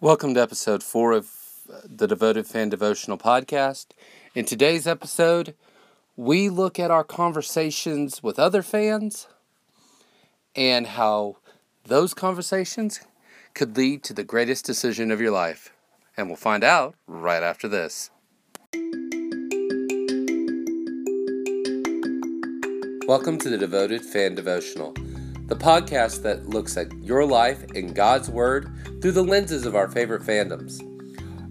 Welcome to episode four of uh, the Devoted Fan Devotional Podcast. In today's episode, we look at our conversations with other fans and how those conversations could lead to the greatest decision of your life. And we'll find out right after this. Welcome to the Devoted Fan Devotional, the podcast that looks at your life and God's Word through the lenses of our favorite fandoms.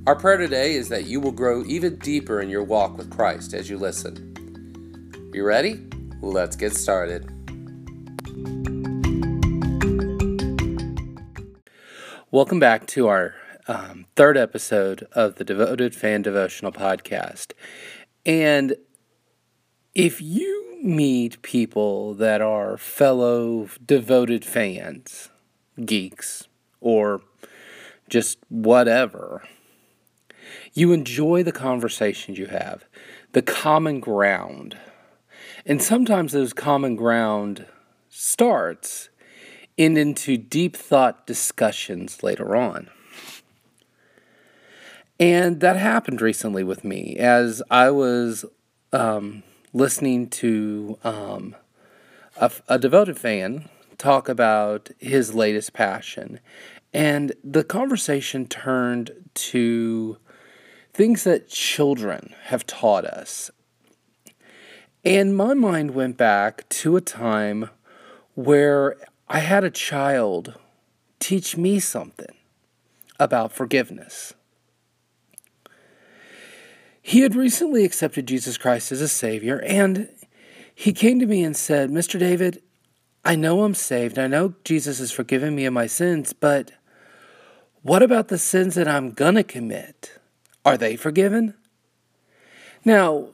Our prayer today is that you will grow even deeper in your walk with Christ as you listen. You ready? Let's get started. Welcome back to our um, third episode of the Devoted Fan Devotional Podcast. And if you meet people that are fellow devoted fans, geeks, or just whatever. You enjoy the conversations you have, the common ground. And sometimes those common ground starts and into deep thought discussions later on. And that happened recently with me as I was um, listening to um, a, a devoted fan talk about his latest passion. And the conversation turned to things that children have taught us. And my mind went back to a time where I had a child teach me something about forgiveness. He had recently accepted Jesus Christ as a Savior, and he came to me and said, Mr. David, I know I'm saved. I know Jesus has forgiven me of my sins, but what about the sins that I'm going to commit? Are they forgiven? Now,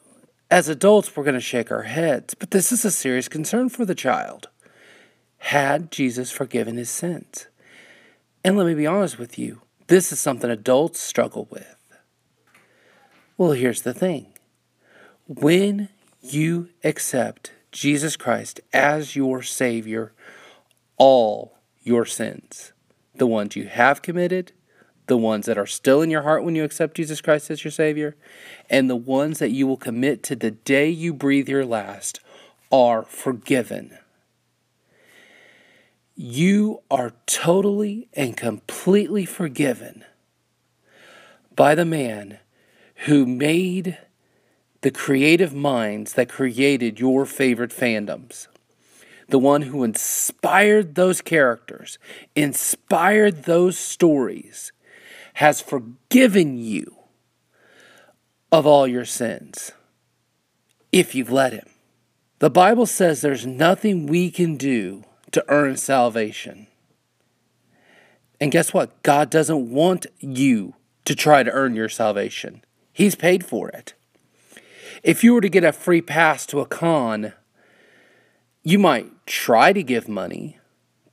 as adults, we're going to shake our heads, but this is a serious concern for the child. Had Jesus forgiven his sins? And let me be honest with you, this is something adults struggle with. Well, here's the thing when you accept Jesus Christ as your Savior all your sins. The ones you have committed, the ones that are still in your heart when you accept Jesus Christ as your Savior, and the ones that you will commit to the day you breathe your last are forgiven. You are totally and completely forgiven by the man who made the creative minds that created your favorite fandoms. The one who inspired those characters, inspired those stories, has forgiven you of all your sins if you've let Him. The Bible says there's nothing we can do to earn salvation. And guess what? God doesn't want you to try to earn your salvation, He's paid for it. If you were to get a free pass to a con, you might try to give money,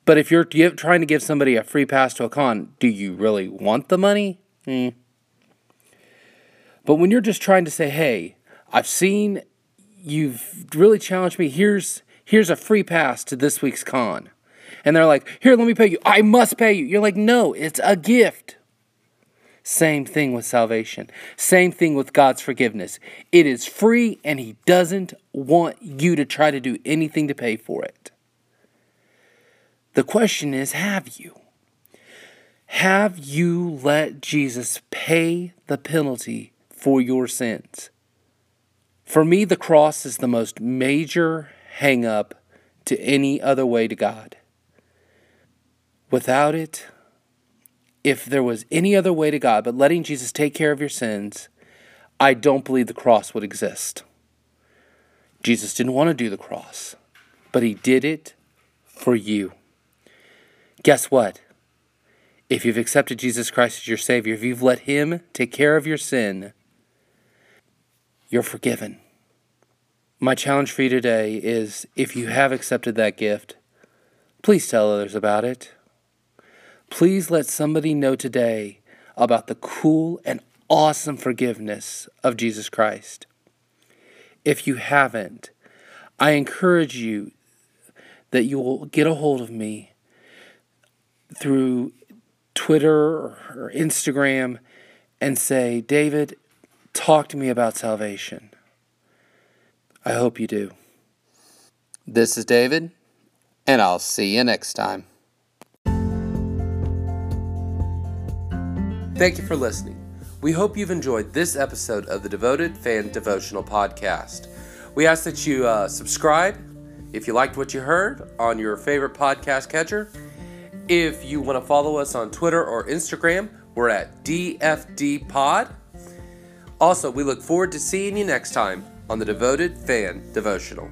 but if you're trying to give somebody a free pass to a con, do you really want the money? Mm. But when you're just trying to say, "Hey, I've seen you've really challenged me. Here's here's a free pass to this week's con." And they're like, "Here, let me pay you. I must pay you." You're like, "No, it's a gift." Same thing with salvation. Same thing with God's forgiveness. It is free and He doesn't want you to try to do anything to pay for it. The question is have you? Have you let Jesus pay the penalty for your sins? For me, the cross is the most major hang up to any other way to God. Without it, if there was any other way to God but letting Jesus take care of your sins, I don't believe the cross would exist. Jesus didn't want to do the cross, but he did it for you. Guess what? If you've accepted Jesus Christ as your Savior, if you've let Him take care of your sin, you're forgiven. My challenge for you today is if you have accepted that gift, please tell others about it. Please let somebody know today about the cool and awesome forgiveness of Jesus Christ. If you haven't, I encourage you that you will get a hold of me through Twitter or Instagram and say, David, talk to me about salvation. I hope you do. This is David, and I'll see you next time. Thank you for listening. We hope you've enjoyed this episode of the Devoted Fan Devotional Podcast. We ask that you uh, subscribe if you liked what you heard on your favorite podcast catcher. If you want to follow us on Twitter or Instagram, we're at DFD Pod. Also, we look forward to seeing you next time on the Devoted Fan Devotional.